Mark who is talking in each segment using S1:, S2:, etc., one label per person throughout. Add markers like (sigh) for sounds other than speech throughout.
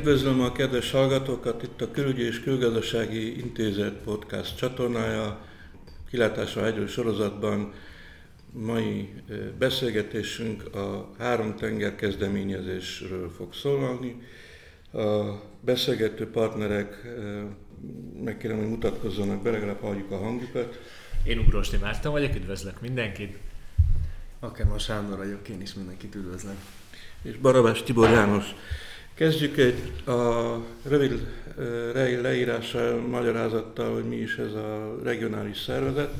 S1: Üdvözlöm a kedves hallgatókat itt a Külügyi és Külgazdasági Intézet podcast csatornája. Kilátásra egyről sorozatban mai beszélgetésünk a három tenger kezdeményezésről fog szólalni. A beszélgető partnerek megkérem, hogy mutatkozzanak be, legalább halljuk a hangjukat.
S2: Én Ugrósti Márton vagyok, üdvözlök mindenkit.
S3: Akár Sándor vagyok, én is mindenkit üdvözlök.
S1: És Barabás Tibor János. Kezdjük egy a rövid leírással, magyarázattal, hogy mi is ez a regionális szervezet.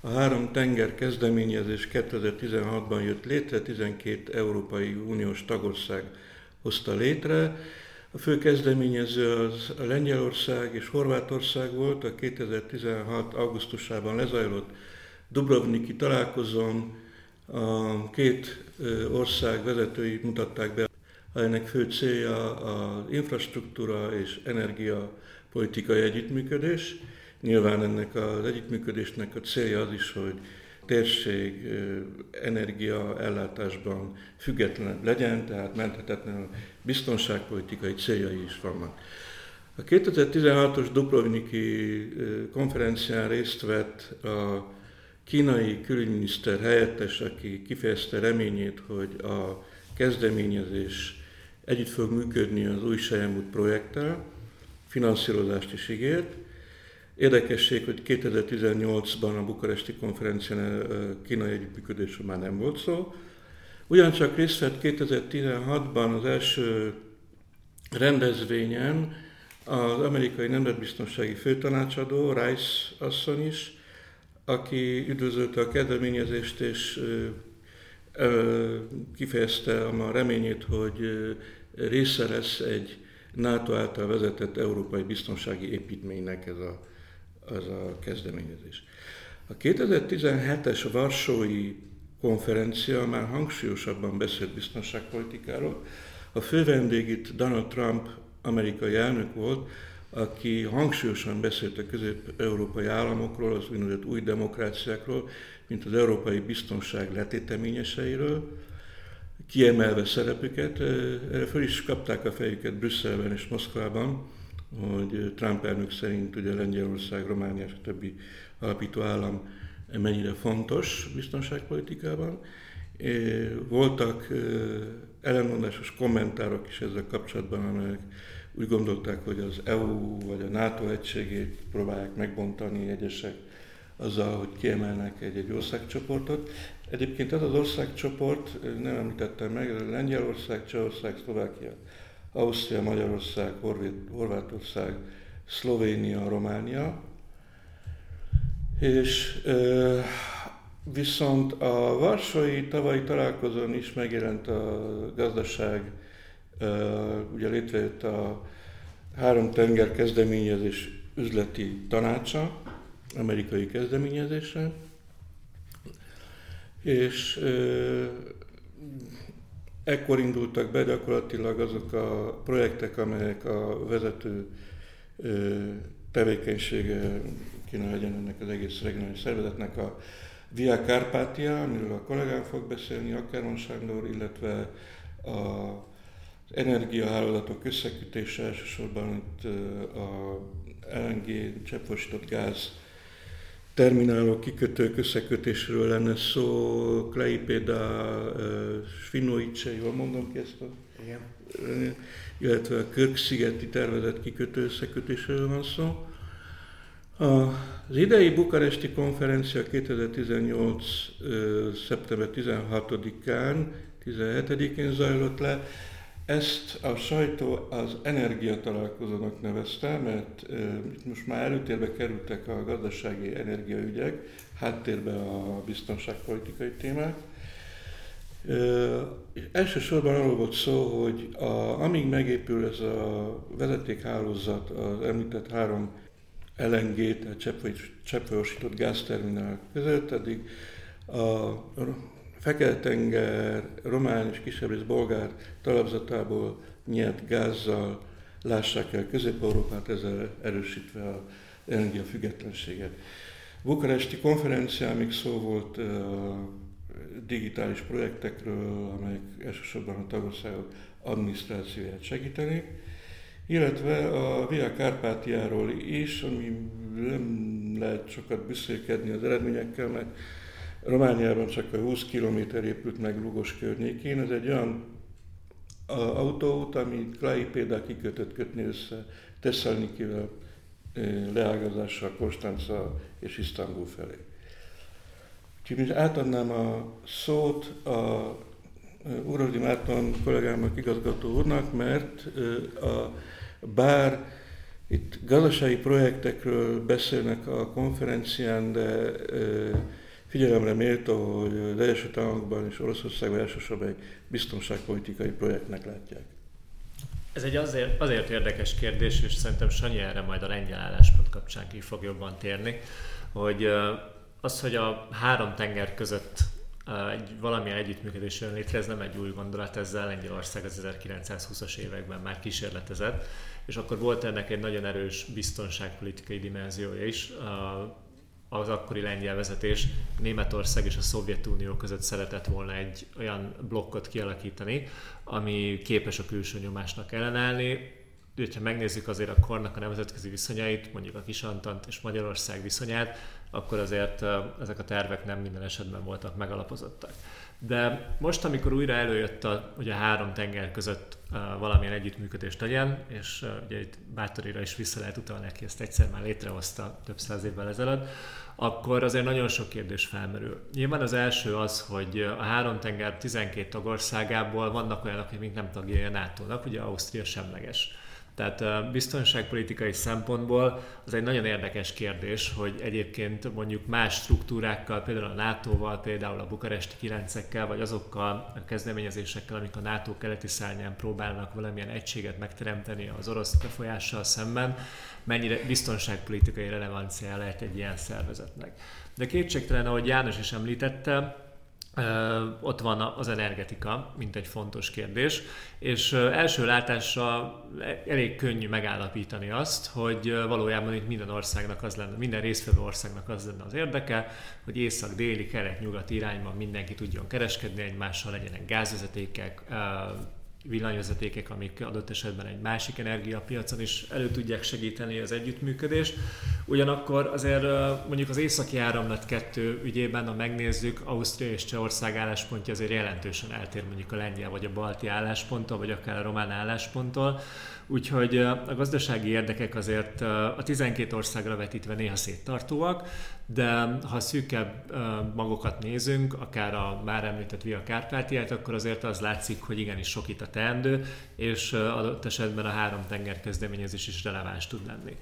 S1: A három tenger kezdeményezés 2016-ban jött létre, 12 Európai Uniós tagország hozta létre. A fő kezdeményező az Lengyelország és Horvátország volt, a 2016. augusztusában lezajlott Dubrovniki találkozón a két ország vezetői mutatták be, ennek fő célja az infrastruktúra és energiapolitikai együttműködés. Nyilván ennek az együttműködésnek a célja az is, hogy térség energiaellátásban független legyen, tehát menthetetlen biztonságpolitikai céljai is vannak. A 2016-os Dubrovniki konferencián részt vett a kínai külügyminiszter helyettes, aki kifejezte reményét, hogy a kezdeményezés együtt fog működni az új Sejemút projekttel, finanszírozást is ígért, Érdekesség, hogy 2018-ban a bukaresti konferencián kínai együttműködésről már nem volt szó. Ugyancsak részt vett 2016-ban az első rendezvényen az amerikai nemzetbiztonsági főtanácsadó, Rice asszony is, aki üdvözölte a kezdeményezést és kifejezte a reményét, hogy része lesz egy NATO által vezetett európai biztonsági építménynek ez a az a kezdeményezés. A 2017-es Varsói konferencia már hangsúlyosabban beszélt biztonságpolitikáról. A fő vendég itt Donald Trump amerikai elnök volt, aki hangsúlyosan beszélt a közép-európai államokról, az úgynevezett új demokráciákról, mint az európai biztonság letéteményeseiről, kiemelve szerepüket. Erre föl is kapták a fejüket Brüsszelben és Moszkvában, hogy Trump elnök szerint ugye Lengyelország, Románia és a többi alapító állam mennyire fontos biztonságpolitikában. Voltak ellenmondásos kommentárok is ezzel kapcsolatban, amelyek úgy gondolták, hogy az EU vagy a NATO egységét próbálják megbontani egyesek azzal, hogy kiemelnek egy-egy országcsoportot. Egyébként ez az országcsoport, nem említettem meg, Lengyelország, Csehország, Szlovákia, Ausztria, Magyarország, Horvátország, Szlovénia, Románia, és viszont a Varsói tavalyi találkozón is megjelent a gazdaság, ugye létrejött a három tenger kezdeményezés üzleti tanácsa, amerikai kezdeményezése, és Ekkor indultak be gyakorlatilag azok a projektek, amelyek a vezető tevékenysége kéne legyen ennek az egész regionális szervezetnek a Via Carpatia, amiről a kollégám fog beszélni, Akkerman Sándor, illetve a energiahálózatok összekötése, elsősorban itt a LNG, cseppfolyósított gáz terminálok, kikötők összekötésről lenne szó, Kleipéda, Svinoice, jól mondom ki ezt a... Igen. Illetve a Körk-szigeti tervezett kikötő összekötésről van szó. Az idei bukaresti konferencia 2018. szeptember 16-án, 17-én zajlott le, ezt a sajtó az energiatalálkozónak nevezte, mert itt most már előtérbe kerültek a gazdasági energiaügyek, háttérbe a biztonságpolitikai témák. Elsősorban arról volt szó, hogy a, amíg megépül ez a vezetékhálózat az említett három LNG, tehát cseppfolyósított gázterminál között, addig a Fekete-tenger, román és kisebb rész bolgár talapzatából nyert gázzal lássák el Közép-Európát, ezzel erősítve a energia függetlenséget. Bukaresti konferencián még szó volt a digitális projektekről, amelyek elsősorban a tagországok adminisztrációját segítenék, illetve a Via Kárpátiáról is, ami nem lehet sokat beszélkedni az eredményekkel, mert Romániában csak a 20 km épült meg Lugos környékén. Ez egy olyan autóút, ami Klaipéda kikötött kötni össze Tesszalnikivel, leágazással Konstanca és Isztambul felé. Úgyhogy átadnám a szót a Urodi Márton kollégámnak, igazgató úrnak, mert a, bár itt gazdasági projektekről beszélnek a konferencián, de figyelemre méltó, hogy az Egyesült Államokban és Oroszországban elsősorban egy biztonságpolitikai projektnek látják.
S2: Ez egy azért, azért érdekes kérdés, és szerintem Sanyi erre majd a lengyel álláspont kapcsán ki fog jobban térni, hogy az, hogy a három tenger között egy valamilyen együttműködés jön létre, ez nem egy új gondolat, ezzel Lengyelország az 1920-as években már kísérletezett, és akkor volt ennek egy nagyon erős biztonságpolitikai dimenziója is. Az akkori lengyel vezetés Németország és a Szovjetunió között szeretett volna egy olyan blokkot kialakítani, ami képes a külső nyomásnak ellenállni, ha megnézzük azért a kornak a nemzetközi viszonyait, mondjuk a Kisantant és Magyarország viszonyát, akkor azért ezek a tervek nem minden esetben voltak megalapozottak. De most, amikor újra előjött a, ugye a három tenger között valamilyen együttműködést legyen, és ugye itt Bátorira is vissza lehet utalni, aki ezt egyszer már létrehozta több száz évvel ezelőtt, akkor azért nagyon sok kérdés felmerül. Nyilván az első az, hogy a három tenger 12 tagországából vannak olyanok, akik nem tagjai a NATO-nak, ugye Ausztria semleges. Tehát biztonságpolitikai szempontból az egy nagyon érdekes kérdés, hogy egyébként mondjuk más struktúrákkal, például a NATO-val, például a bukaresti kilencekkel, vagy azokkal a kezdeményezésekkel, amik a NATO keleti szárnyán próbálnak valamilyen egységet megteremteni az orosz befolyással szemben, mennyire biztonságpolitikai relevancia lehet egy ilyen szervezetnek. De kétségtelen, ahogy János is említette, ott van az energetika, mint egy fontos kérdés, és első látásra elég könnyű megállapítani azt, hogy valójában itt minden országnak az lenne, minden résztvevő országnak az lenne az érdeke, hogy észak, déli, kelet, nyugat irányban mindenki tudjon kereskedni egymással, legyenek gázvezetékek, villanyvezetékek, amik adott esetben egy másik energiapiacon is elő tudják segíteni az együttműködést. Ugyanakkor azért mondjuk az északi áramlat kettő ügyében, ha megnézzük, Ausztria és Csehország álláspontja azért jelentősen eltér mondjuk a lengyel vagy a balti állásponttól, vagy akár a román állásponttól. Úgyhogy a gazdasági érdekek azért a 12 országra vetítve néha széttartóak, de ha szűkebb magokat nézünk, akár a már említett Via Kárpátiát, akkor azért az látszik, hogy igenis sok itt a teendő, és adott esetben a három tenger kezdeményezés is releváns tud lenni.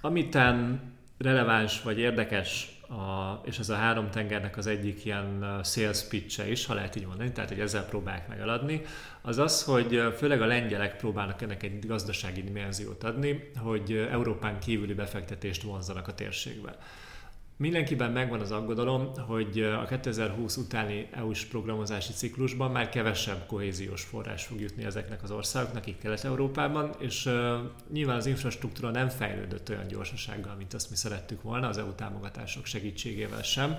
S2: Amitán releváns vagy érdekes a, és ez a három tengernek az egyik ilyen sales pitch is, ha lehet így mondani, tehát hogy ezzel próbálják megaladni, az az, hogy főleg a lengyelek próbálnak ennek egy gazdasági dimenziót adni, hogy Európán kívüli befektetést vonzanak a térségbe. Mindenkiben megvan az aggodalom, hogy a 2020 utáni EU-s programozási ciklusban már kevesebb kohéziós forrás fog jutni ezeknek az országoknak itt Kelet-Európában, és nyilván az infrastruktúra nem fejlődött olyan gyorsasággal, mint azt mi szerettük volna, az EU támogatások segítségével sem,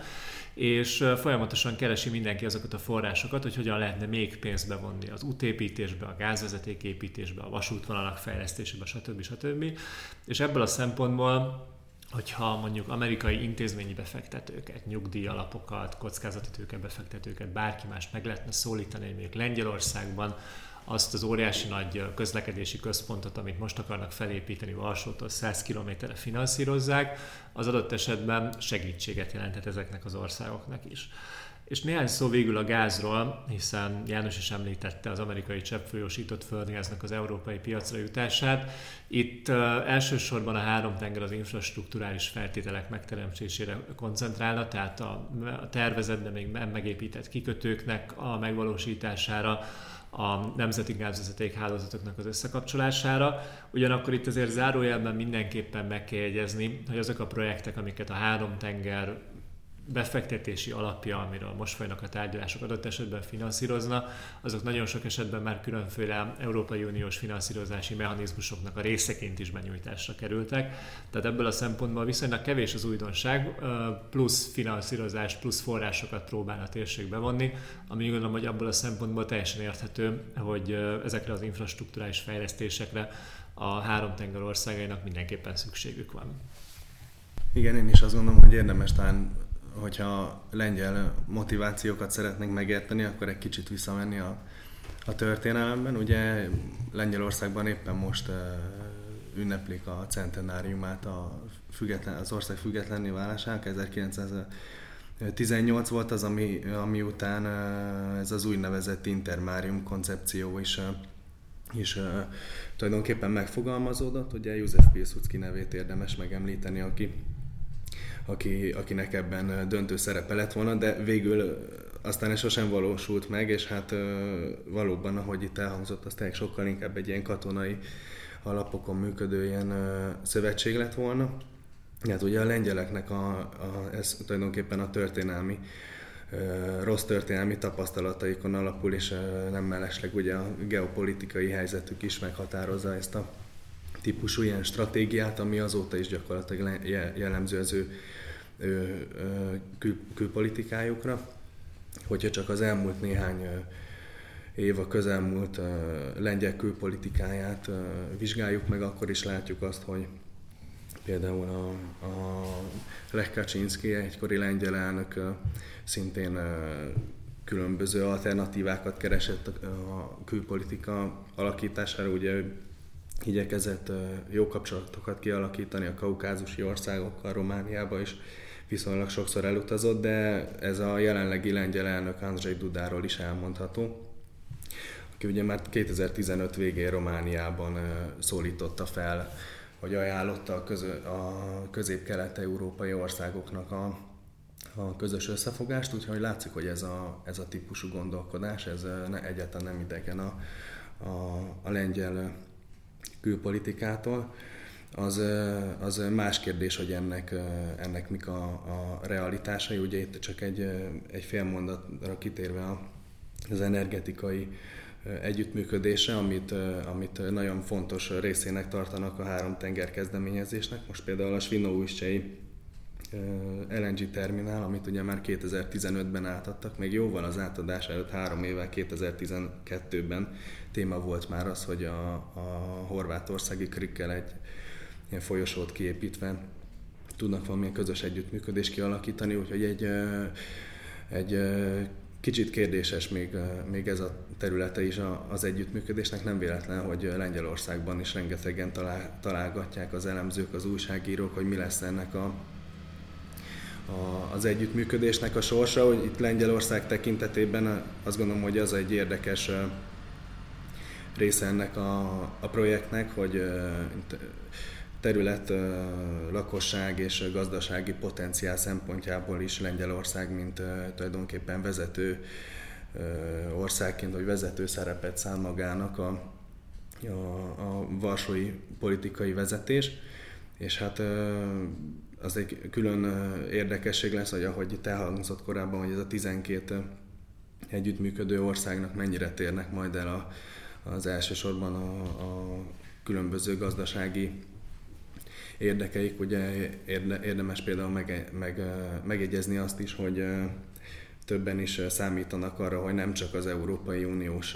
S2: és folyamatosan keresi mindenki azokat a forrásokat, hogy hogyan lehetne még pénzt bevonni az útépítésbe, a gázvezetéképítésbe, a vasútvonalak fejlesztésébe, stb. stb. És ebből a szempontból hogyha mondjuk amerikai intézményi befektetőket, nyugdíjalapokat, kockázati tőkebefektetőket, bárki más meg lehetne szólítani, hogy mondjuk Lengyelországban azt az óriási nagy közlekedési központot, amit most akarnak felépíteni Varsótól 100 kilométerre finanszírozzák, az adott esetben segítséget jelenthet ezeknek az országoknak is. És néhány szó végül a gázról, hiszen János is említette az amerikai cseppfolyósított földgáznak az európai piacra jutását. Itt elsősorban a három tenger az infrastruktúrális feltételek megteremtésére koncentrálna, tehát a, a tervezett, de még nem megépített kikötőknek a megvalósítására, a nemzeti gázvezeték hálózatoknak az összekapcsolására. Ugyanakkor itt azért zárójelben mindenképpen meg kell jegyezni, hogy azok a projektek, amiket a három tenger befektetési alapja, amiről most folynak a tárgyalások adott esetben finanszírozna, azok nagyon sok esetben már különféle Európai Uniós finanszírozási mechanizmusoknak a részeként is benyújtásra kerültek. Tehát ebből a szempontból viszonylag kevés az újdonság, plusz finanszírozást, plusz forrásokat próbál a térség bevonni, ami gondolom, hogy abból a szempontból teljesen érthető, hogy ezekre az infrastruktúrális fejlesztésekre a három tenger országainak mindenképpen szükségük van.
S3: Igen, én is azt gondolom, hogy érdemes talán hogyha lengyel motivációkat szeretnénk megérteni, akkor egy kicsit visszamenni a, a történelemben. Ugye Lengyelországban éppen most ünneplik a centenáriumát a független, az ország függetlenné válásának, 1918 volt az, ami, ami után ez az úgynevezett intermárium koncepció is és uh, tulajdonképpen megfogalmazódott, ugye József Pilsudski nevét érdemes megemlíteni, aki aki, akinek ebben döntő szerepe lett volna, de végül aztán ez sosem valósult meg, és hát valóban, ahogy itt elhangzott, az tényleg sokkal inkább egy ilyen katonai alapokon működő ilyen szövetség lett volna. Hát ugye a lengyeleknek a, a, ez tulajdonképpen a történelmi rossz történelmi tapasztalataikon alapul, és nem mellesleg ugye a geopolitikai helyzetük is meghatározza ezt a típusú ilyen stratégiát, ami azóta is gyakorlatilag jellemző az ő, kül, külpolitikájukra. Hogyha csak az elmúlt néhány év, a közelmúlt lengyel külpolitikáját vizsgáljuk meg, akkor is látjuk azt, hogy például a, a Lech Kaczynski, egykori lengyel elnök szintén különböző alternatívákat keresett a külpolitika alakítására. Ugye igyekezett jó kapcsolatokat kialakítani a kaukázusi országokkal, Romániába is viszonylag sokszor elutazott, de ez a jelenlegi lengyel elnök Andrzej Dudáról is elmondható, aki ugye már 2015 végén Romániában szólította fel, hogy ajánlotta a, közö, közép-kelet-európai országoknak a, a közös összefogást, úgyhogy látszik, hogy ez a, ez a típusú gondolkodás, ez ne, egyáltalán nem idegen a, a, a lengyel külpolitikától, az, az más kérdés, hogy ennek, ennek mik a, a realitásai. Ugye itt csak egy, egy fél mondatra kitérve az energetikai együttműködésre, amit, amit nagyon fontos részének tartanak a három tenger kezdeményezésnek. Most például a Svinóújcsei LNG terminál, amit ugye már 2015-ben átadtak, még jóval az átadás előtt három évvel 2012-ben téma volt már az, hogy a, a horvátországi krikkel egy ilyen folyosót kiépítve tudnak valamilyen közös együttműködést kialakítani, úgyhogy egy, egy kicsit kérdéses még, még ez a területe is az együttműködésnek. Nem véletlen, hogy Lengyelországban is rengetegen talál, találgatják az elemzők, az újságírók, hogy mi lesz ennek a, a, az együttműködésnek a sorsa, hogy itt Lengyelország tekintetében azt gondolom, hogy az egy érdekes része ennek a, a projektnek, hogy terület, lakosság és gazdasági potenciál szempontjából is Lengyelország, mint tulajdonképpen vezető országként, vagy vezető szerepet szán magának a, a, a varsói politikai vezetés. És hát az egy külön érdekesség lesz, hogy ahogy itt elhangzott korábban, hogy ez a 12 együttműködő országnak mennyire térnek majd el a, az elsősorban a, a különböző gazdasági érdekeik. Ugye érde, érdemes például meg, meg, megegyezni azt is, hogy többen is számítanak arra, hogy nem csak az Európai Uniós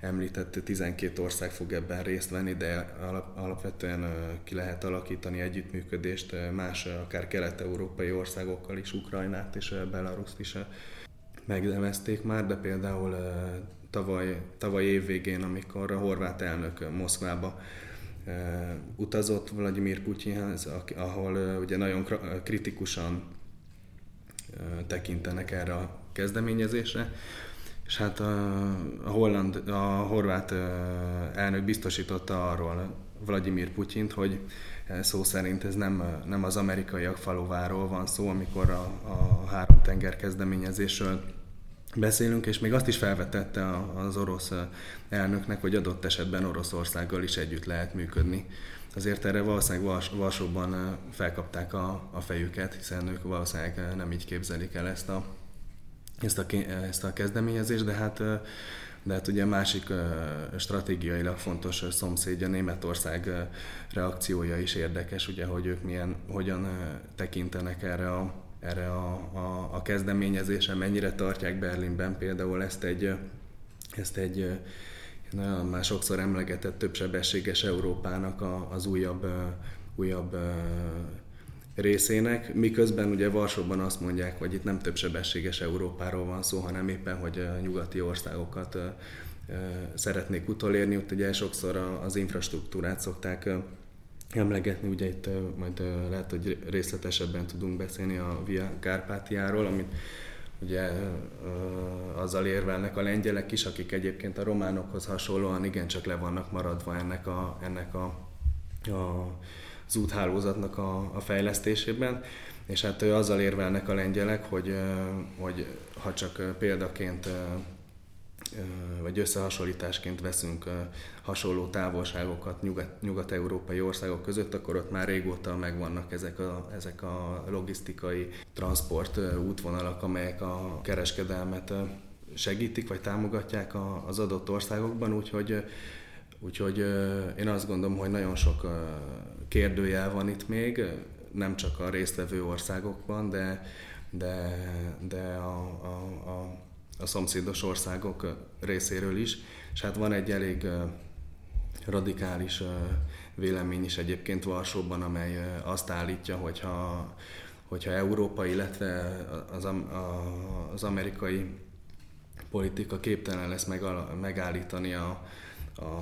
S3: említett 12 ország fog ebben részt venni, de alapvetően ki lehet alakítani együttműködést más, akár kelet-európai országokkal is, Ukrajnát és Belaruszt is megnevezték már, de például tavaly, tavaly év amikor a horvát elnök Moszkvába utazott Vladimir Putyinhez, ahol ugye nagyon kritikusan tekintenek erre a kezdeményezésre, és hát a, holland, a horvát elnök biztosította arról Vladimir Putyint, hogy szó szerint ez nem, nem az amerikaiak faluváról van szó, amikor a, a három tenger kezdeményezésről beszélünk, és még azt is felvetette az orosz elnöknek, hogy adott esetben Oroszországgal is együtt lehet működni. Azért erre valószínűleg Varsóban felkapták a, a fejüket, hiszen ők valószínűleg nem így képzelik el ezt a, ezt a, ezt a kezdeményezést, de hát de hát ugye másik stratégiailag fontos szomszédja Németország reakciója is érdekes, ugye, hogy ők milyen, hogyan tekintenek erre a, erre a, a, a kezdeményezésre, mennyire tartják Berlinben például ezt egy, ezt egy nagyon már sokszor emlegetett többsebességes Európának a, az újabb, újabb részének, miközben ugye Varsóban azt mondják, hogy itt nem többsebességes Európáról van szó, hanem éppen, hogy a nyugati országokat szeretnék utolérni. Ott ugye sokszor az infrastruktúrát szokták emlegetni, ugye itt majd lehet, hogy részletesebben tudunk beszélni a Via Kárpátiáról, amit ugye azzal érvelnek a lengyelek is, akik egyébként a románokhoz hasonlóan igencsak le vannak maradva ennek a, ennek a, a az úthálózatnak a, a fejlesztésében, és hát azzal érvelnek a lengyelek, hogy, hogy ha csak példaként vagy összehasonlításként veszünk hasonló távolságokat nyugat, nyugat-európai országok között, akkor ott már régóta megvannak ezek a, ezek a logisztikai transport útvonalak, amelyek a kereskedelmet segítik vagy támogatják az adott országokban, úgyhogy Úgyhogy én azt gondolom, hogy nagyon sok kérdőjel van itt még, nem csak a résztvevő országokban, de, de, de a, a, a, a szomszédos országok részéről is. És hát van egy elég radikális vélemény is egyébként Varsóban, amely azt állítja, hogyha, hogyha Európa, illetve az, az amerikai politika képtelen lesz megállítani a,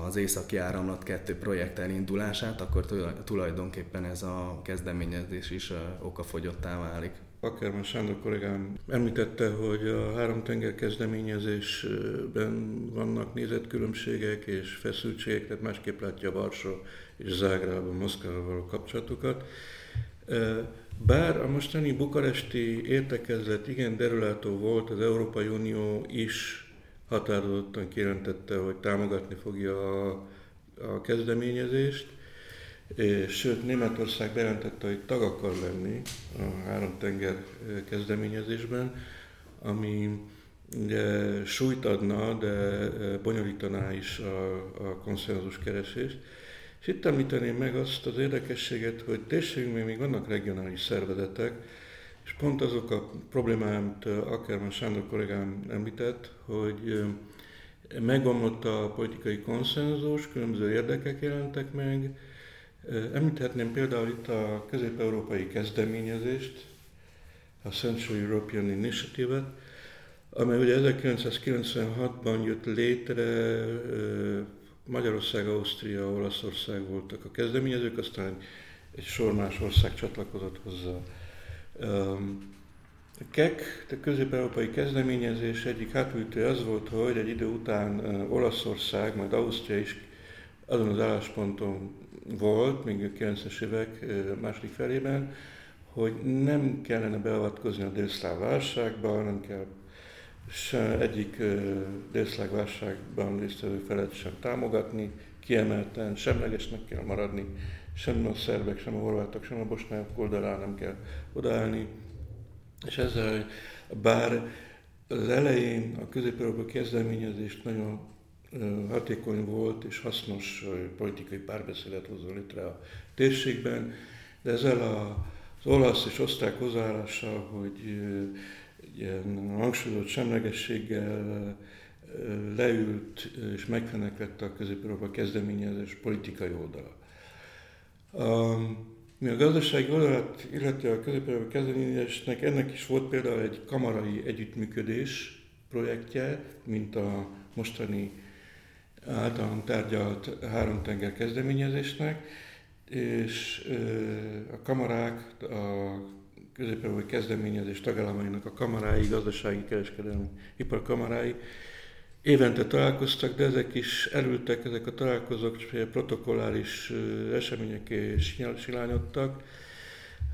S3: az északi áramlat 2 projekt elindulását, akkor tulajdonképpen ez a kezdeményezés is okafogyottá válik.
S1: Akármán Sándor kollégám említette, hogy a három tenger kezdeményezésben vannak nézetkülönbségek és feszültségek, tehát másképp látja Varsó és Zágrába, Moszkvával való kapcsolatokat. Bár a mostani bukaresti értekezlet igen derülátó volt, az Európai Unió is határozottan kijelentette, hogy támogatni fogja a, a kezdeményezést, és sőt Németország bejelentette, hogy tag akar lenni a három tenger kezdeményezésben, ami ugye súlyt adna, de bonyolítaná is a, a konszenzus keresést. És itt említeném meg azt az érdekességet, hogy térségünkben még vannak regionális szervezetek, és pont azok a problémámat Ackermann Sándor kollégám említett, hogy megomlott a politikai konszenzus, különböző érdekek jelentek meg. Említhetném például itt a közép-európai kezdeményezést, a Central European Initiative-et, amely ugye 1996-ban jött létre, Magyarország, Ausztria, Olaszország voltak a kezdeményezők, aztán egy sor más ország csatlakozott hozzá. A KEK, a közép-európai kezdeményezés egyik hátulütő az volt, hogy egy idő után Olaszország, majd Ausztria is azon az állásponton volt, még a 90-es évek második felében, hogy nem kellene beavatkozni a délszláv válságba, nem kell se egyik délszláv válságban résztvevő felet sem támogatni, kiemelten, semlegesnek kell maradni, sem a szerbek, sem a horvátok, sem a bosnyák oldalán nem kell odaállni. És ezzel, bár az elején a közép kezdeményezés nagyon hatékony volt és hasznos politikai párbeszédet hozzon létre a térségben, de ezzel az olasz és osztrák hozzáállással, hogy ilyen hangsúlyozott semlegességgel leült és megfeneklette a közép kezdeményezés politikai oldala. Mi a gazdasági oldalát, illetve a közép kezdeményezésnek, ennek is volt például egy kamarai együttműködés projektje, mint a mostani általán tárgyalt háromtenger kezdeményezésnek, és a kamarák, a közép kezdeményezés tagállamainak a kamarái, gazdasági, kereskedelmi iparkamarái évente találkoztak, de ezek is elültek, ezek a találkozók protokolláris események és silányodtak.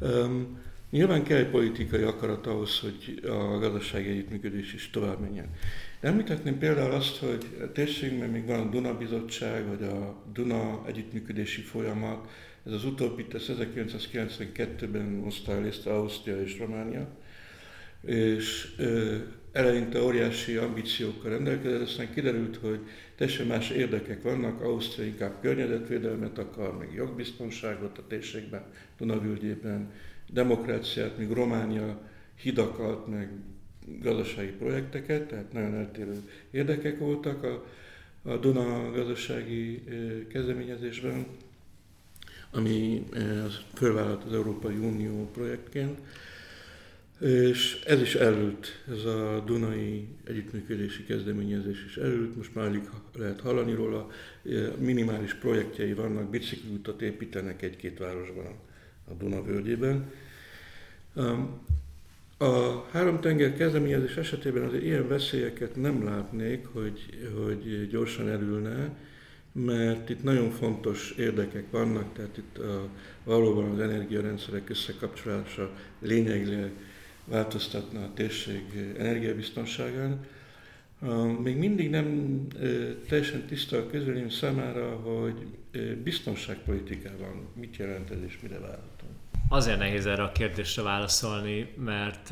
S1: Um, nyilván kell egy politikai akarat ahhoz, hogy a gazdasági együttműködés is tovább menjen. Említhetném például azt, hogy a térségünkben még van a Duna Bizottság, vagy a Duna együttműködési folyamat, Ez az utóbbi 1992-ben hozta el részt Ausztria és Románia, és eleinte óriási ambíciókkal rendelkezett, aztán kiderült, hogy teljesen más érdekek vannak, Ausztria inkább környezetvédelmet akar, meg jogbiztonságot a térségben, Dunavölgyében, demokráciát, míg Románia hidakat, meg gazdasági projekteket, tehát nagyon eltérő érdekek voltak a, a Duna gazdasági kezdeményezésben, ami fölvállalt az Európai Unió projektként. És ez is elült, ez a Dunai együttműködési kezdeményezés is elült, most már alig lehet hallani róla. Minimális projektjei vannak, bicikliutat építenek egy-két városban a Duna völgyében. A három tenger kezdeményezés esetében azért ilyen veszélyeket nem látnék, hogy, hogy gyorsan elülne, mert itt nagyon fontos érdekek vannak, tehát itt a, valóban az energiarendszerek összekapcsolása lényegileg változtatna a térség energiabiztonságán. Még mindig nem teljesen tiszta a közvélemény számára, hogy biztonságpolitikában mit jelent ez és mire várható.
S2: Azért nehéz erre a kérdésre válaszolni, mert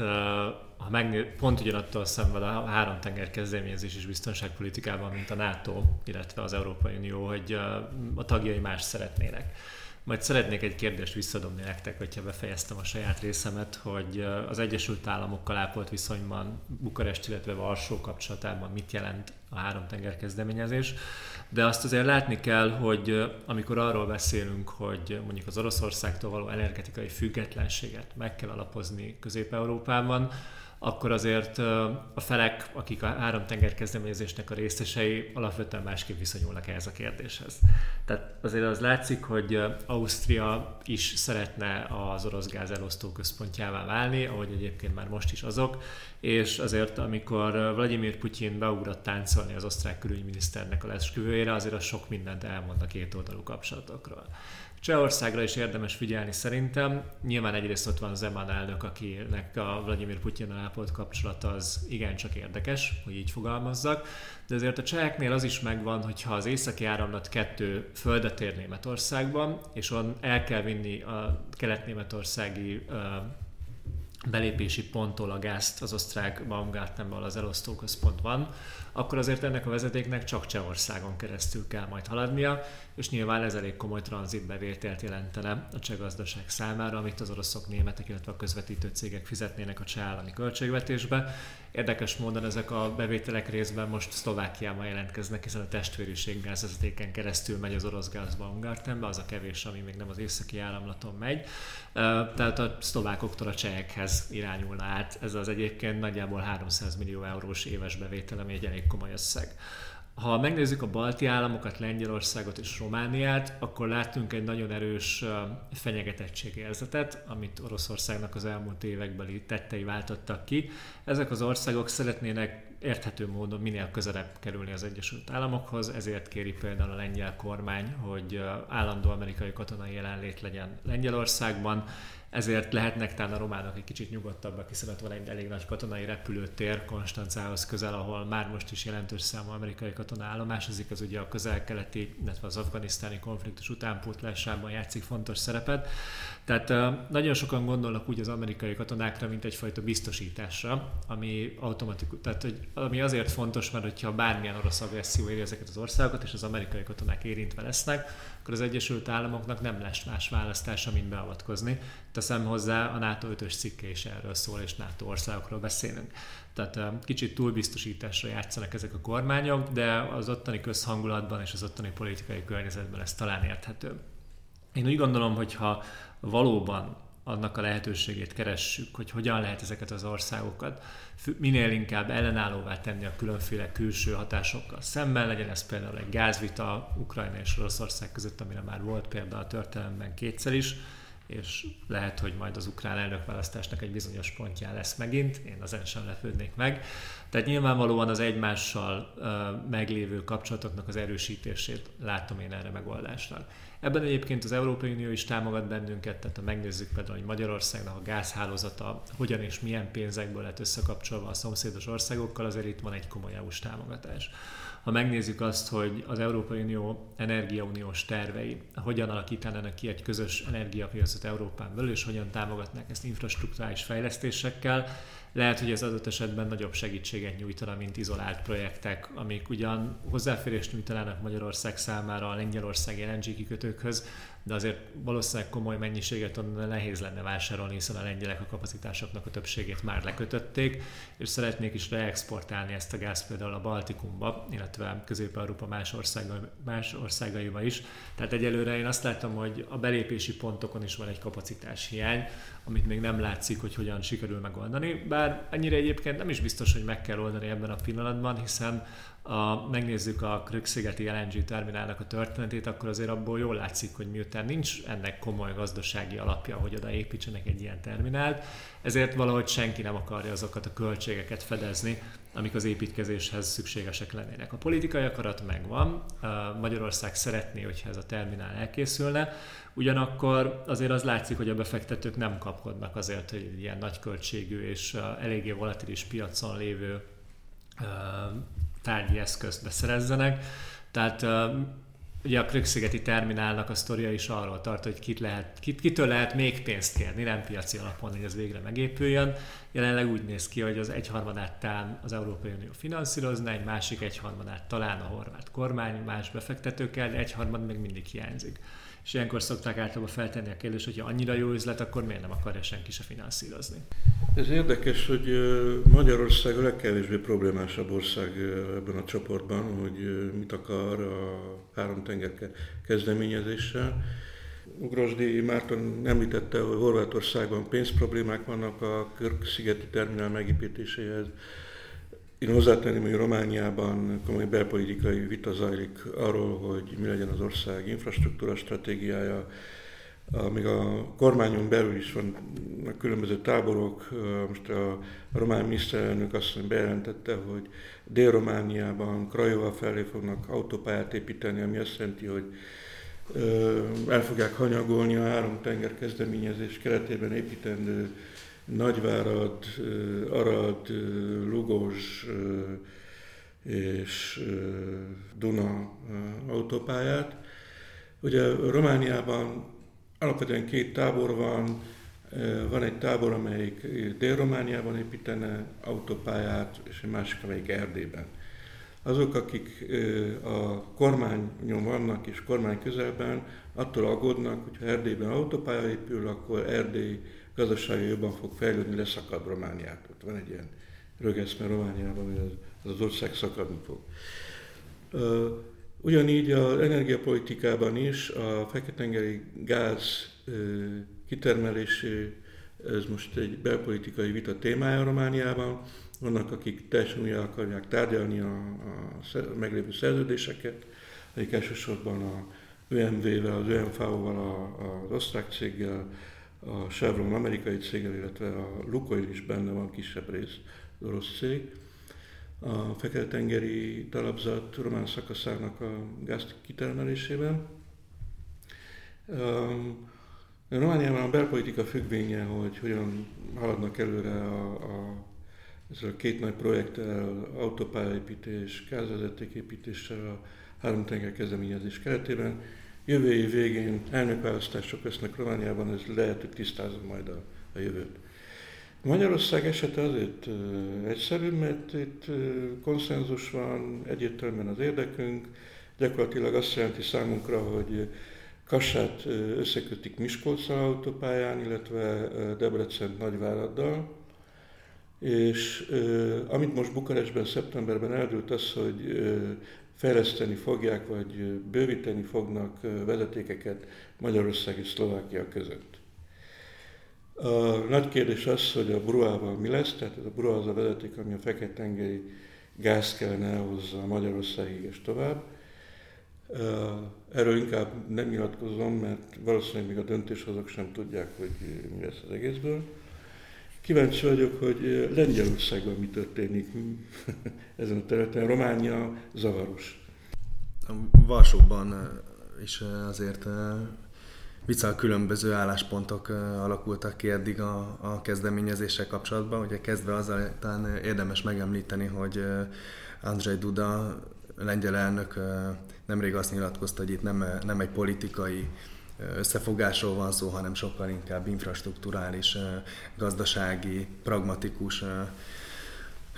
S2: ha megnéz, pont ugyanattól szenved a három tenger kezdeményezés is biztonságpolitikában, mint a NATO, illetve az Európai Unió, hogy a tagjai más szeretnének. Majd szeretnék egy kérdést visszadobni nektek, hogyha befejeztem a saját részemet, hogy az Egyesült Államokkal ápolt viszonyban Bukarest, illetve Varsó kapcsolatában mit jelent a három tenger kezdeményezés. De azt azért látni kell, hogy amikor arról beszélünk, hogy mondjuk az Oroszországtól való energetikai függetlenséget meg kell alapozni Közép-Európában, akkor azért a felek, akik a három tenger kezdeményezésnek a részesei, alapvetően másképp viszonyulnak ehhez a kérdéshez. Tehát azért az látszik, hogy Ausztria is szeretne az orosz gáz elosztó központjává válni, ahogy egyébként már most is azok, és azért amikor Vladimir Putyin beugrott táncolni az osztrák külügyminiszternek a lesküvőjére, azért az sok mindent elmond a két oldalú kapcsolatokról. Csehországra is érdemes figyelni szerintem. Nyilván egyrészt ott van Zeman elnök, akinek a Vladimir Putyin ápolt kapcsolata az igencsak érdekes, hogy így fogalmazzak, de azért a cseheknél az is megvan, hogyha az északi áramlat kettő földet ér Németországban, és on el kell vinni a kelet-németországi belépési ponttól a gázt az osztrák Baumgartenből az elosztóközpont van, akkor azért ennek a vezetéknek csak Csehországon keresztül kell majd haladnia, és nyilván ez elég komoly tranzitbevételt jelentene a cseh gazdaság számára, amit az oroszok, németek, illetve a közvetítő cégek fizetnének a cseh állami költségvetésbe. Érdekes módon ezek a bevételek részben most Szlovákiában jelentkeznek, hiszen a testvériség gázvezetéken keresztül megy az orosz gáz Baumgartenbe, az a kevés, ami még nem az északi áramlaton megy. Tehát a szlovákoktól a csehekhez irányulna át. Ez az egyébként nagyjából 300 millió eurós éves bevétel, ami egy elég komoly összeg. Ha megnézzük a balti államokat, Lengyelországot és Romániát, akkor látunk egy nagyon erős fenyegetettségérzetet, amit Oroszországnak az elmúlt évekbeli tettei váltottak ki. Ezek az országok szeretnének érthető módon minél közelebb kerülni az Egyesült Államokhoz, ezért kéri például a lengyel kormány, hogy állandó amerikai katonai jelenlét legyen Lengyelországban, ezért lehetnek talán a románok egy kicsit nyugodtabbak, hiszen ott van egy elég nagy katonai repülőtér Konstancához közel, ahol már most is jelentős számú amerikai katona állomásozik, az ugye a közel-keleti, illetve az afganisztáni konfliktus utánpótlásában játszik fontos szerepet. Tehát nagyon sokan gondolnak úgy az amerikai katonákra, mint egyfajta biztosításra, ami automatikus, tehát hogy, ami azért fontos, mert hogyha bármilyen orosz agresszió éri ezeket az országokat, és az amerikai katonák érintve lesznek, akkor az Egyesült Államoknak nem lesz más választása, mint beavatkozni. Teszem hozzá, a NATO 5-ös cikke is erről szól, és NATO országokról beszélünk. Tehát kicsit túlbiztosításra játszanak ezek a kormányok, de az ottani közhangulatban és az ottani politikai környezetben ez talán érthető. Én úgy gondolom, hogy ha valóban annak a lehetőségét keressük, hogy hogyan lehet ezeket az országokat minél inkább ellenállóvá tenni a különféle külső hatásokkal szemben, legyen ez például egy gázvita Ukrajna és Oroszország között, amire már volt például a történelemben kétszer is, és lehet, hogy majd az ukrán elnökválasztásnak egy bizonyos pontján lesz megint, én ezen sem lepődnék meg. Tehát nyilvánvalóan az egymással meglévő kapcsolatoknak az erősítését látom én erre megoldásnak. Ebben egyébként az Európai Unió is támogat bennünket, tehát ha megnézzük például, hogy Magyarországnak a gázhálózata hogyan és milyen pénzekből lett összekapcsolva a szomszédos országokkal, azért itt van egy komoly EU-s támogatás. Ha megnézzük azt, hogy az Európai Unió energiauniós tervei hogyan alakítanának ki egy közös energiapiacot Európán belül, és hogyan támogatnák ezt infrastruktúrális fejlesztésekkel, lehet, hogy ez adott esetben nagyobb segítséget nyújtana, mint izolált projektek, amik ugyan hozzáférést nyújtanának Magyarország számára a lengyelországi LNG kikötőkhöz, de azért valószínűleg komoly mennyiséget onnan nehéz lenne vásárolni, hiszen a lengyelek a kapacitásoknak a többségét már lekötötték, és szeretnék is reexportálni ezt a gáz például a Baltikumba, illetve Közép-Európa más, országa, más országaiba is. Tehát egyelőre én azt látom, hogy a belépési pontokon is van egy kapacitás hiány, amit még nem látszik, hogy hogyan sikerül megoldani, bár ennyire egyébként nem is biztos, hogy meg kell oldani ebben a pillanatban, hiszen a, megnézzük a Krökszigeti LNG terminálnak a történetét, akkor azért abból jól látszik, hogy miután nincs ennek komoly gazdasági alapja, hogy oda építsenek egy ilyen terminált, ezért valahogy senki nem akarja azokat a költségeket fedezni, amik az építkezéshez szükségesek lennének. A politikai akarat megvan, Magyarország szeretné, hogyha ez a terminál elkészülne, ugyanakkor azért az látszik, hogy a befektetők nem kapkodnak azért, hogy ilyen nagyköltségű és eléggé volatilis piacon lévő tárgyi eszközt beszerezzenek. Tehát ugye a Krökszigeti terminálnak a sztoria is arról tart, hogy kit lehet, kit, kitől lehet még pénzt kérni, nem piaci alapon, hogy ez végre megépüljön. Jelenleg úgy néz ki, hogy az egyharmadát talán az Európai Unió finanszírozna, egy másik egyharmadát talán a horvát kormány, más befektetőkkel, de egyharmad még mindig hiányzik és ilyenkor szokták általában feltenni a kérdést, hogy ha annyira jó üzlet, akkor miért nem akarja senki se finanszírozni.
S1: Ez érdekes, hogy Magyarország a legkevésbé problémásabb ország ebben a csoportban, hogy mit akar a három tenger kezdeményezéssel. Ugrosdi Márton említette, hogy Horvátországban pénzproblémák vannak a Körk-szigeti terminál megépítéséhez. Én hozzátenném, hogy Romániában komoly belpolitikai vita zajlik arról, hogy mi legyen az ország infrastruktúra stratégiája, még a kormányon belül is van a különböző táborok. Most a, román miniszterelnök azt bejelentette, hogy Dél-Romániában, Krajova felé fognak autópályát építeni, ami azt jelenti, hogy el fogják hanyagolni a három tenger kezdeményezés keretében építendő Nagyvárad, Arad, Lugos és Duna autópályát. Ugye Romániában alapvetően két tábor van, van egy tábor, amelyik Dél-Romániában építene autópályát, és egy másik, amelyik Erdélyben. Azok, akik a kormányon vannak és kormány közelben, attól aggódnak, hogy ha Erdélyben autópálya épül, akkor Erdély gazdasága jobban fog fejlődni, leszakad Romániától. Van egy ilyen rögeszme Romániában, hogy az, az ország szakadni fog. Ugyanígy az energiapolitikában is a feketengeri gáz kitermelésé, ez most egy belpolitikai vita témája Romániában. Vannak, akik teljesen újra akarják tárgyalni a, a meglévő szerződéseket, akik elsősorban a ÖMV-vel, az ÖMV-val, az osztrák céggel, a Chevron amerikai céggel, illetve a Lukoil is benne van kisebb rész, az orosz cég. A Fekete-tengeri talapzat román szakaszának a gáz kitermelésében. Romániában a belpolitika függvénye, hogy hogyan haladnak előre a, a, ezzel a két nagy projekttel, autópályaépítés, gázvezetéképítéssel, a három tenger kezdeményezés keretében, Jövő év végén elnökválasztások lesznek Romániában, ez lehet, hogy tisztázom majd a, a jövőt. Magyarország esete azért egyszerű, mert itt konszenzus van, egyértelműen az érdekünk, gyakorlatilag azt jelenti számunkra, hogy Kassát összekötik Miskolc autópályán, illetve Debrecen Nagyváraddal, és amit most Bukarestben szeptemberben eldőlt az, hogy fejleszteni fogják, vagy bővíteni fognak vezetékeket Magyarország és Szlovákia között. A nagy kérdés az, hogy a Bruával mi lesz, tehát ez a Brua az a vezeték, ami a Fekete-tengeri gáz kellene elhozza Magyarországig és tovább. Erről inkább nem nyilatkozom, mert valószínűleg még a döntéshozók sem tudják, hogy mi lesz az egészből. Kíváncsi vagyok, hogy Lengyelországban mi történik (laughs) ezen a területen. Románia zavaros.
S3: Varsóban is azért viszont különböző álláspontok alakultak ki eddig a, a kezdeményezéssel kapcsolatban. Ugye kezdve azzal talán érdemes megemlíteni, hogy Andrzej Duda, lengyel elnök nemrég azt nyilatkozta, hogy itt nem, nem egy politikai összefogásról van szó, hanem sokkal inkább infrastruktúrális, gazdasági, pragmatikus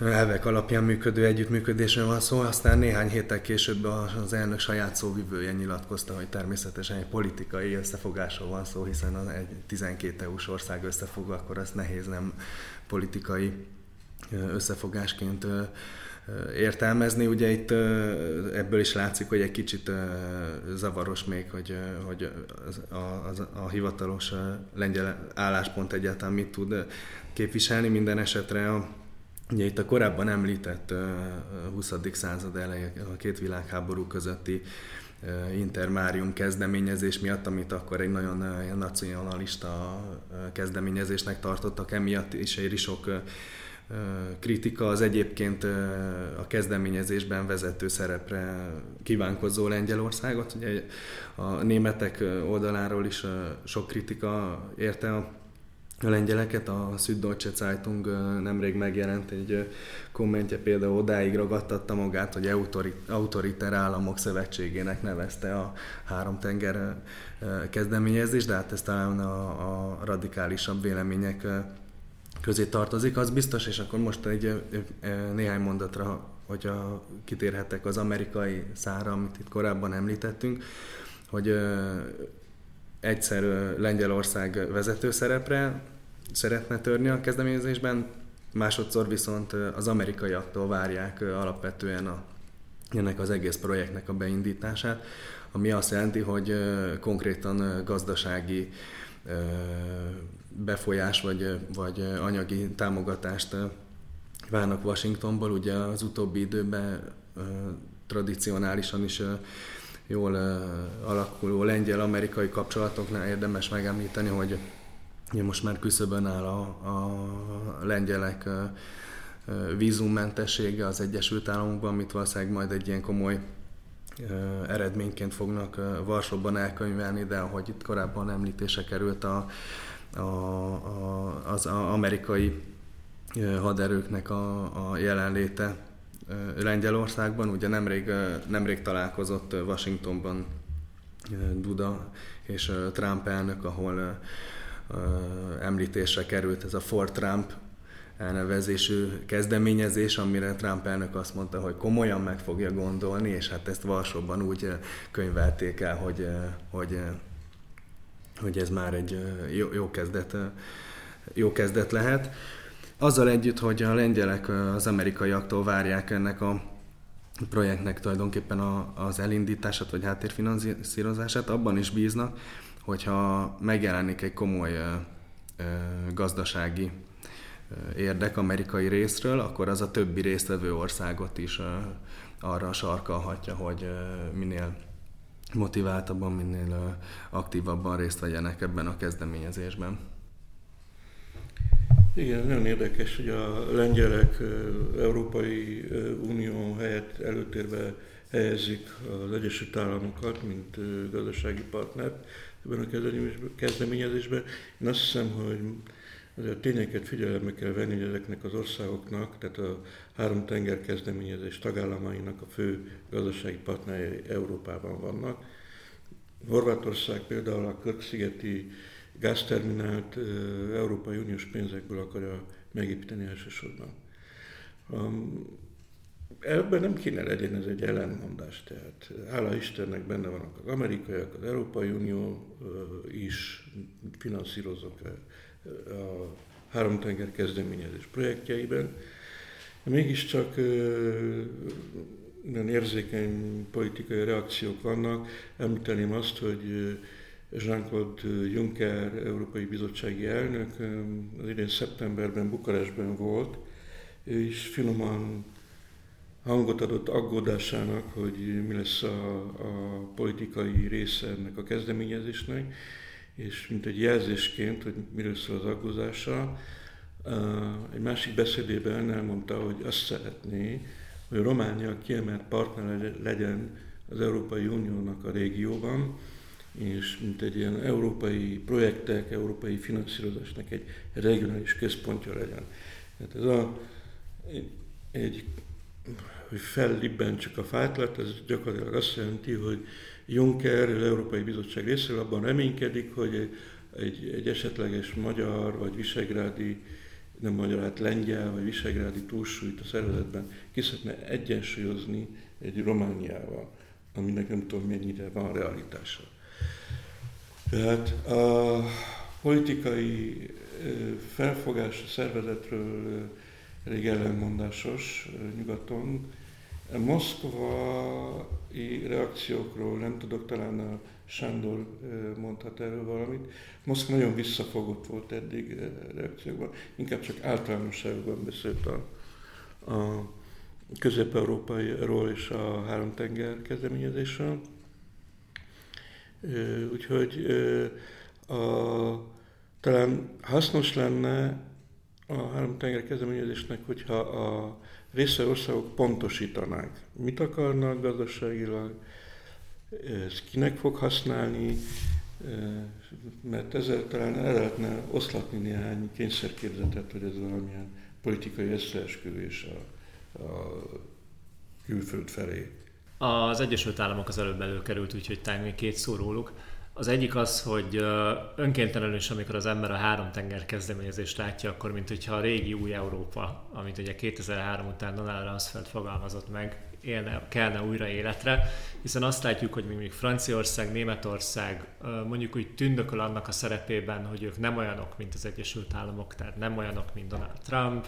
S3: elvek alapján működő együttműködésről van szó, aztán néhány héttel később az elnök saját szóvivője nyilatkozta, hogy természetesen egy politikai összefogásról van szó, hiszen egy 12 EU-s ország összefog, akkor ezt nehéz nem politikai összefogásként értelmezni. Ugye itt ebből is látszik, hogy egy kicsit zavaros még, hogy, hogy a, a, a hivatalos lengyel álláspont egyáltalán mit tud képviselni. Minden esetre a, Ugye itt a korábban említett 20. század eleje, a két világháború közötti intermárium kezdeményezés miatt, amit akkor egy nagyon nacionalista kezdeményezésnek tartottak, emiatt is éri sok kritika az egyébként a kezdeményezésben vezető szerepre kívánkozó Lengyelországot. Ugye a németek oldaláról is sok kritika érte a a lengyeleket, a Süddeutsche Zeitung nemrég megjelent egy kommentje, például odáig ragadtatta magát, hogy autoriter államok szövetségének nevezte a három tenger kezdeményezést, de hát ez talán a, a radikálisabb vélemények közé tartozik, az biztos, és akkor most egy néhány mondatra, hogyha kitérhetek az amerikai szára, amit itt korábban említettünk, hogy egyszer Lengyelország vezető szerepre szeretne törni a kezdeményezésben, másodszor viszont az amerikaiaktól várják alapvetően a, ennek az egész projektnek a beindítását, ami azt jelenti, hogy konkrétan gazdasági befolyás vagy, vagy anyagi támogatást várnak Washingtonból. Ugye az utóbbi időben tradicionálisan is jól alakuló lengyel-amerikai kapcsolatoknál érdemes megemlíteni, hogy most már küszöbön áll a, a lengyelek vízummentessége az Egyesült Államokban, amit valószínűleg majd egy ilyen komoly eredményként fognak Varsóban elkönyvelni, de ahogy itt korábban említése került a, a, a, az amerikai haderőknek a, a jelenléte Lengyelországban. Ugye nemrég, nemrég találkozott Washingtonban Duda és Trump elnök, ahol említésre került ez a For Trump elnevezésű kezdeményezés, amire Trump elnök azt mondta, hogy komolyan meg fogja gondolni, és hát ezt Varsóban úgy könyvelték el, hogy, hogy, hogy ez már egy jó, jó, kezdet, jó kezdet lehet. Azzal együtt, hogy a lengyelek az amerikaiaktól várják ennek a projektnek tulajdonképpen a, az elindítását vagy háttérfinanszírozását, abban is bíznak, hogyha megjelenik egy komoly gazdasági érdek amerikai részről, akkor az a többi résztvevő országot is arra sarkalhatja, hogy minél motiváltabban, minél aktívabban részt vegyenek ebben a kezdeményezésben.
S1: Igen, nagyon érdekes, hogy a lengyelek Európai Unió helyett előtérbe helyezik az Egyesült Államokat, mint gazdasági partnert ebben a kezdeményezésben. Én azt hiszem, hogy azért a tényeket figyelembe kell venni, hogy ezeknek az országoknak, tehát a három tenger kezdeményezés tagállamainak a fő gazdasági partnerei Európában vannak. Horvátország például a Körk-szigeti gázterminált Európai Uniós pénzekből akarja megépíteni elsősorban. Ebben nem kéne legyen ez egy ellenmondás, tehát hála Istennek benne vannak az amerikaiak, az Európai Unió is finanszírozok a háromtenger kezdeményezés projektjeiben. Mégiscsak nagyon érzékeny politikai reakciók vannak. Említeném azt, hogy Jean-Claude Juncker, Európai Bizottsági Elnök, az idén szeptemberben Bukarestben volt, és finoman hangot adott aggódásának, hogy mi lesz a, a politikai része ennek a kezdeményezésnek, és mint egy jelzésként, hogy miről szól az aggódása, egy másik beszédében elmondta, hogy azt szeretné, hogy Románia kiemelt partner legyen az Európai Uniónak a régióban, és mint egy ilyen európai projektek, európai finanszírozásnak egy regionális központja legyen. Tehát ez a, egy, hogy fellibbentsük a fátlat, ez gyakorlatilag azt jelenti, hogy Juncker, az Európai Bizottság részéről abban reménykedik, hogy egy, egy, esetleges magyar vagy visegrádi, nem magyar, hát lengyel vagy visegrádi túlsúlyt a szervezetben ki szeretne egyensúlyozni egy Romániával, aminek nem tudom mennyire van realitása. Tehát a politikai felfogás a szervezetről elég ellenmondásos nyugaton. Moszkvai reakciókról nem tudok, talán a Sándor mondhat erről valamit. Moszkva nagyon visszafogott volt eddig reakciókban, inkább csak általánosságban beszélt a, a közép-európairól és a három-tenger kezdeményezésről. Úgyhogy a, talán hasznos lenne a három tenger kezdeményezésnek, hogyha a részvevő országok pontosítanák, mit akarnak gazdaságilag, ez kinek fog használni, mert ezzel talán el lehetne oszlatni néhány kényszerképzetet, hogy ez valamilyen politikai összeesküvés a, a külföld felé.
S2: Az Egyesült Államok az előbb előkerült, úgyhogy talán még két szó róluk. Az egyik az, hogy önkéntelenül is, amikor az ember a három tenger kezdeményezést látja, akkor mint hogyha a régi új Európa, amit ugye 2003 után Donald Rumsfeld fogalmazott meg, élne, kellene újra életre, hiszen azt látjuk, hogy még Franciaország, Németország mondjuk úgy tündököl annak a szerepében, hogy ők nem olyanok, mint az Egyesült Államok, tehát nem olyanok, mint Donald Trump,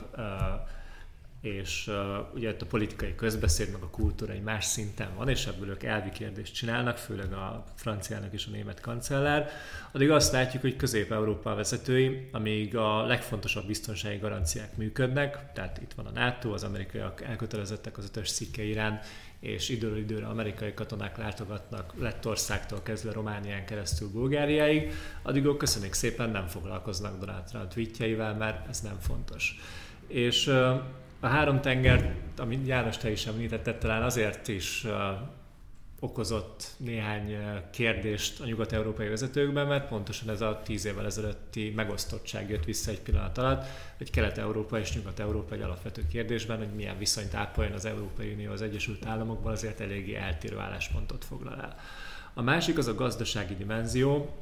S2: és uh, ugye itt a politikai közbeszéd, meg a kultúra egy más szinten van, és ebből ők elvi kérdést csinálnak, főleg a franciának és a német kancellár. Addig azt látjuk, hogy Közép-Európa vezetői, amíg a legfontosabb biztonsági garanciák működnek, tehát itt van a NATO, az amerikaiak elkötelezettek az ötös szikke irán, és időről időre amerikai katonák látogatnak Lettországtól kezdve Románián keresztül Bulgáriáig, addig ők köszönjük szépen nem foglalkoznak Donald Trump tweetjeivel, mert ez nem fontos. És a három tenger, amit János te is említetted, talán azért is uh, okozott néhány uh, kérdést a nyugat-európai vezetőkben, mert pontosan ez a tíz évvel ezelőtti megosztottság jött vissza egy pillanat alatt, hogy Kelet-Európa és Nyugat-Európa egy alapvető kérdésben, hogy milyen viszonyt ápoljon az Európai Unió az Egyesült Államokban, azért eléggé eltérő álláspontot foglal el. A másik az a gazdasági dimenzió,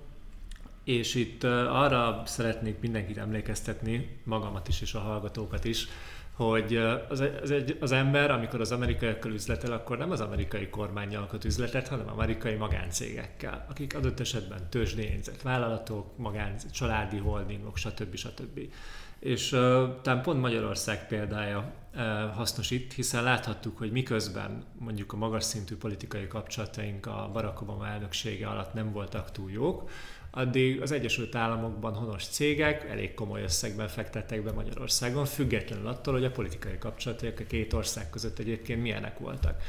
S2: és itt arra szeretnék mindenkit emlékeztetni, magamat is és a hallgatókat is, hogy az, az, egy, az ember, amikor az amerikaiakkal üzletel, akkor nem az amerikai kormányjal köt üzletet, hanem amerikai magáncégekkel, akik adott esetben tőzsdéjegyzett vállalatok, magán, családi holdingok, stb. stb. És uh, talán pont Magyarország példája uh, hasznos itt, hiszen láthattuk, hogy miközben mondjuk a magas szintű politikai kapcsolataink a Barack Obama elnöksége alatt nem voltak túl jók, addig az Egyesült Államokban honos cégek elég komoly összegben fektettek be Magyarországon, függetlenül attól, hogy a politikai kapcsolatok a két ország között egyébként milyenek voltak.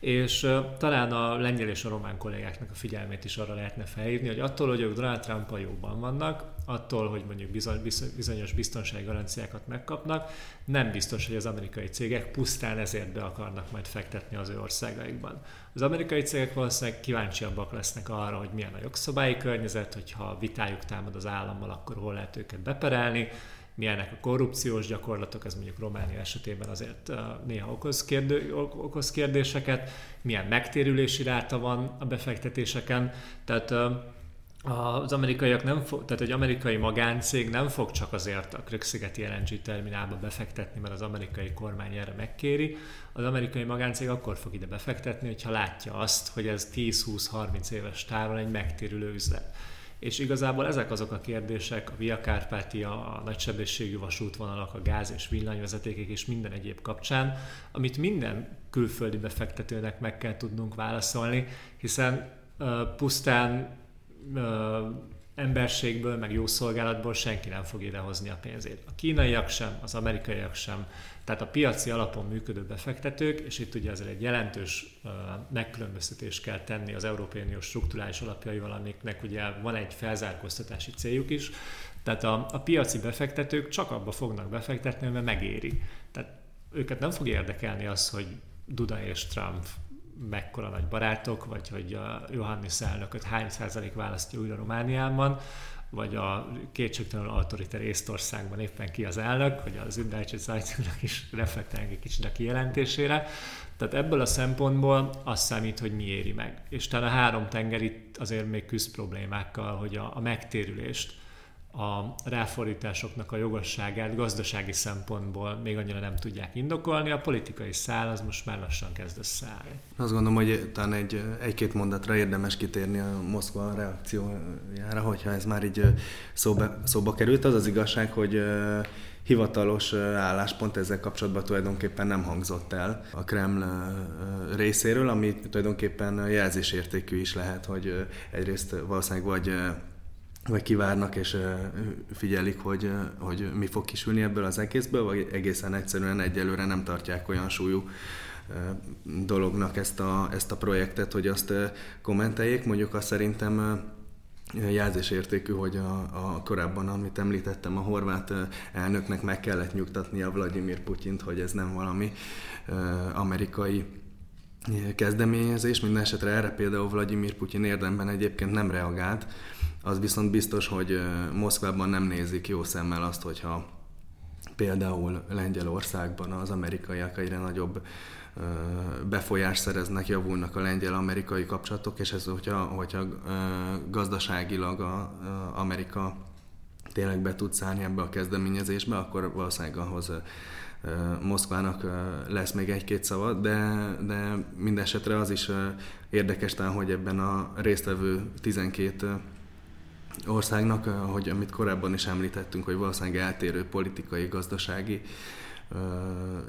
S2: És talán a lengyel és a román kollégáknak a figyelmét is arra lehetne felhívni, hogy attól, hogy ők Donald trump jóban vannak, attól, hogy mondjuk bizony, bizonyos biztonsági garanciákat megkapnak, nem biztos, hogy az amerikai cégek pusztán ezért be akarnak majd fektetni az ő országaikban. Az amerikai cégek valószínűleg kíváncsiabbak lesznek arra, hogy milyen a jogszabályi környezet, hogyha vitájuk támad az állammal, akkor hol lehet őket beperelni, milyenek a korrupciós gyakorlatok, ez mondjuk Románia esetében azért néha okoz, kérdő, okoz kérdéseket, milyen megtérülési ráta van a befektetéseken, tehát az amerikaiak nem fog, tehát egy amerikai magáncég nem fog csak azért a Krökszigeti LNG terminálba befektetni, mert az amerikai kormány erre megkéri. Az amerikai magáncég akkor fog ide befektetni, hogyha látja azt, hogy ez 10-20-30 éves távon egy megtérülő üzlet. És igazából ezek azok a kérdések, a Via Carpatia, a nagysebességű vasútvonalak, a gáz és villanyvezetékek és minden egyéb kapcsán, amit minden külföldi befektetőnek meg kell tudnunk válaszolni, hiszen uh, pusztán emberségből, meg jó szolgálatból senki nem fog idehozni a pénzét. A kínaiak sem, az amerikaiak sem, tehát a piaci alapon működő befektetők, és itt ugye azért egy jelentős megkülönböztetést kell tenni az Európai Unió strukturális alapjaival, amiknek ugye van egy felzárkóztatási céljuk is, tehát a, a piaci befektetők csak abba fognak befektetni, mert megéri. Tehát őket nem fog érdekelni az, hogy Duda és Trump mekkora nagy barátok, vagy hogy a Johannes elnököt hány százalék választja újra Romániában, vagy a kétségtelenül autoriter Észtországban éppen ki az elnök, hogy az Üddácsi Zeitzignak is reflektálni egy kicsit a kijelentésére. Tehát ebből a szempontból azt számít, hogy mi éri meg. És talán a három tenger itt azért még küzd problémákkal, hogy a, a megtérülést a ráfordításoknak a jogosságát gazdasági szempontból még annyira nem tudják indokolni, a politikai szál az most már lassan kezd összeállni.
S3: Azt gondolom, hogy talán egy, egy-két mondatra érdemes kitérni a Moszkva reakciójára, hogyha ez már így szóba, szóba került. Az az igazság, hogy hivatalos álláspont ezzel kapcsolatban tulajdonképpen nem hangzott el a Kreml részéről, ami tulajdonképpen jelzésértékű is lehet, hogy egyrészt valószínűleg vagy vagy kivárnak és figyelik, hogy, hogy mi fog kisülni ebből az egészből, vagy egészen egyszerűen egyelőre nem tartják olyan súlyú dolognak ezt a, ezt a projektet, hogy azt kommenteljék. Mondjuk azt szerintem jelzésértékű, hogy a, a korábban, amit említettem, a horvát elnöknek meg kellett nyugtatnia Vladimir Putyint, hogy ez nem valami amerikai kezdeményezés. Minden esetre erre például Vladimir Putyin érdemben egyébként nem reagált, az viszont biztos, hogy Moszkvában nem nézik jó szemmel azt, hogyha például Lengyelországban az amerikaiak egyre nagyobb befolyás szereznek, javulnak a lengyel-amerikai kapcsolatok, és ez, hogyha, hogyha gazdaságilag a, Amerika tényleg be tud szállni ebbe a kezdeményezésbe, akkor valószínűleg ahhoz Moszkvának lesz még egy-két szava, de, de minden esetre az is érdekes talán, hogy ebben a résztvevő 12 országnak, ahogy amit korábban is említettünk, hogy valószínűleg eltérő politikai, gazdasági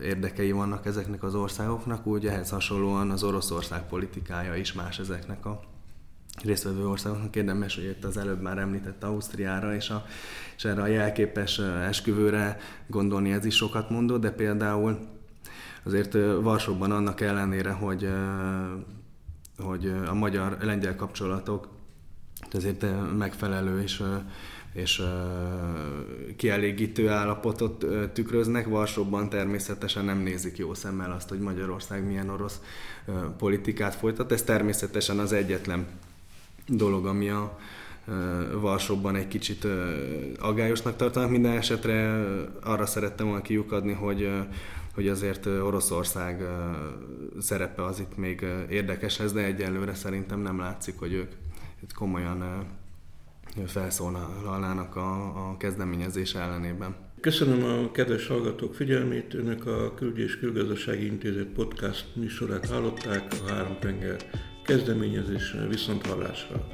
S3: érdekei vannak ezeknek az országoknak, úgy ehhez hasonlóan az Oroszország politikája is más ezeknek a résztvevő országoknak. Érdemes, hogy itt az előbb már említett Ausztriára, és, a, és erre a jelképes esküvőre gondolni ez is sokat mondó, de például azért Varsóban annak ellenére, hogy, hogy a magyar-lengyel kapcsolatok ezért megfelelő és, és kielégítő állapotot tükröznek. Varsóban természetesen nem nézik jó szemmel azt, hogy Magyarország milyen orosz politikát folytat. Ez természetesen az egyetlen dolog, ami a Varsóban egy kicsit agályosnak tartanak. Minden esetre arra szerettem volna kiukadni, hogy hogy azért Oroszország szerepe az itt még érdekes ez, de egyelőre szerintem nem látszik, hogy ők itt komolyan felszólalnának a, a kezdeményezés ellenében.
S1: Köszönöm a kedves hallgatók figyelmét, önök a Külügyi Külgazdasági Intézet podcast műsorát hallották, a Három Tenger kezdeményezés viszont hallásra.